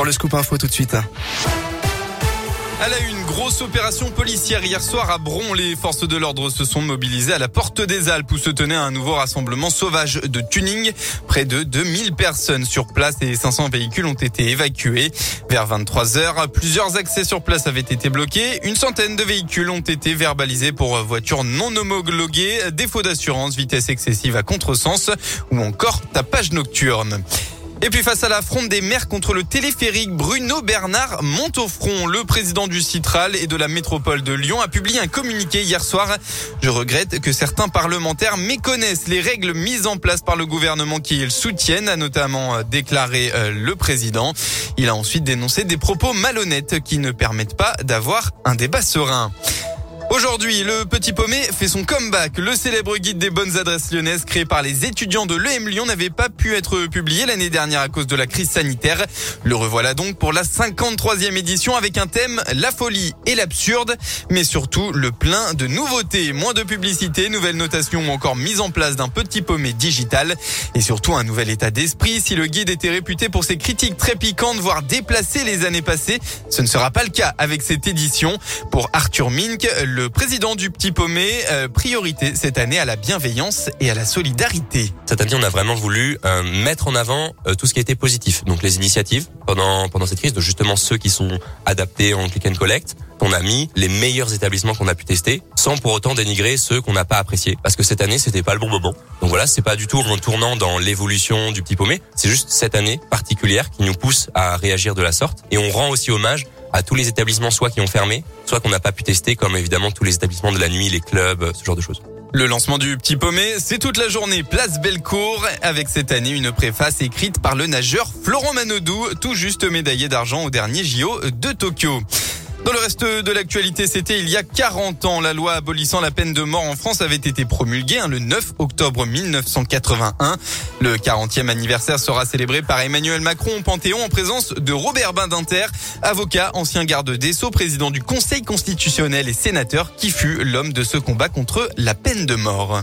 pour le scoop info tout de suite. Elle a eu une grosse opération policière hier soir à Bron. Les forces de l'ordre se sont mobilisées à la porte des Alpes où se tenait un nouveau rassemblement sauvage de tuning. Près de 2000 personnes sur place et 500 véhicules ont été évacués. Vers 23 heures, plusieurs accès sur place avaient été bloqués. Une centaine de véhicules ont été verbalisés pour voitures non homologuées, défaut d'assurance, vitesse excessive à contresens ou encore tapage nocturne. Et puis face à la fronde des maires contre le téléphérique, Bruno Bernard monte au front. Le président du Citral et de la métropole de Lyon a publié un communiqué hier soir. Je regrette que certains parlementaires méconnaissent les règles mises en place par le gouvernement qu'ils soutiennent, a notamment euh, déclaré euh, le président. Il a ensuite dénoncé des propos malhonnêtes qui ne permettent pas d'avoir un débat serein. Aujourd'hui, le Petit Paumé fait son comeback. Le célèbre guide des bonnes adresses lyonnaises créé par les étudiants de l'EM Lyon n'avait pas pu être publié l'année dernière à cause de la crise sanitaire. Le revoilà donc pour la 53e édition avec un thème la folie et l'absurde, mais surtout le plein de nouveautés, moins de publicité, nouvelles notations ou encore mise en place d'un Petit Paumé digital et surtout un nouvel état d'esprit. Si le guide était réputé pour ses critiques très piquantes, voire déplacées les années passées, ce ne sera pas le cas avec cette édition. Pour Arthur Mink, le le président du Petit Paumé, euh, priorité cette année à la bienveillance et à la solidarité. Cette année, on a vraiment voulu euh, mettre en avant euh, tout ce qui été positif. Donc les initiatives pendant pendant cette crise, de justement ceux qui sont adaptés en click and collect. On a mis les meilleurs établissements qu'on a pu tester, sans pour autant dénigrer ceux qu'on n'a pas appréciés. Parce que cette année, c'était pas le bon moment. Donc voilà, c'est pas du tout un tournant dans l'évolution du Petit Paumé. C'est juste cette année particulière qui nous pousse à réagir de la sorte. Et on rend aussi hommage à tous les établissements soit qui ont fermé, soit qu'on n'a pas pu tester, comme évidemment tous les établissements de la nuit, les clubs, ce genre de choses. Le lancement du Petit Paumé, c'est toute la journée Place Bellecour, avec cette année une préface écrite par le nageur Florent Manodou, tout juste médaillé d'argent au dernier JO de Tokyo. Dans le reste de l'actualité, c'était il y a 40 ans. La loi abolissant la peine de mort en France avait été promulguée hein, le 9 octobre 1981. Le 40e anniversaire sera célébré par Emmanuel Macron au Panthéon en présence de Robert Badinter, avocat, ancien garde des Sceaux, président du Conseil constitutionnel et sénateur qui fut l'homme de ce combat contre la peine de mort.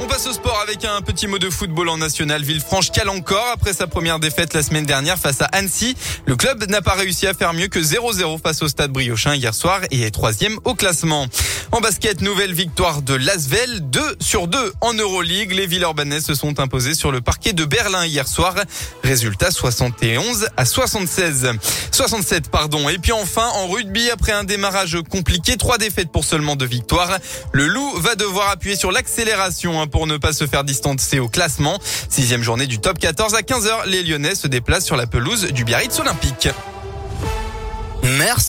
On passe au sport avec un petit mot de football en national. Villefranche cale encore après sa première défaite la semaine dernière face à Annecy. Le club n'a pas réussi à faire mieux que 0-0 face au stade Briochin hier soir et est troisième au classement. En basket, nouvelle victoire de Lasvel, 2 sur 2 en Euroleague. Les Villeurbanais se sont imposés sur le parquet de Berlin hier soir. Résultat 71 à 76. 67, pardon. Et puis enfin, en rugby, après un démarrage compliqué, trois défaites pour seulement deux victoires. Le Loup va devoir appuyer sur l'accélération pour ne pas se faire distancer au classement. Sixième journée du top 14 à 15h, les Lyonnais se déplacent sur la pelouse du Biarritz Olympique. Merci.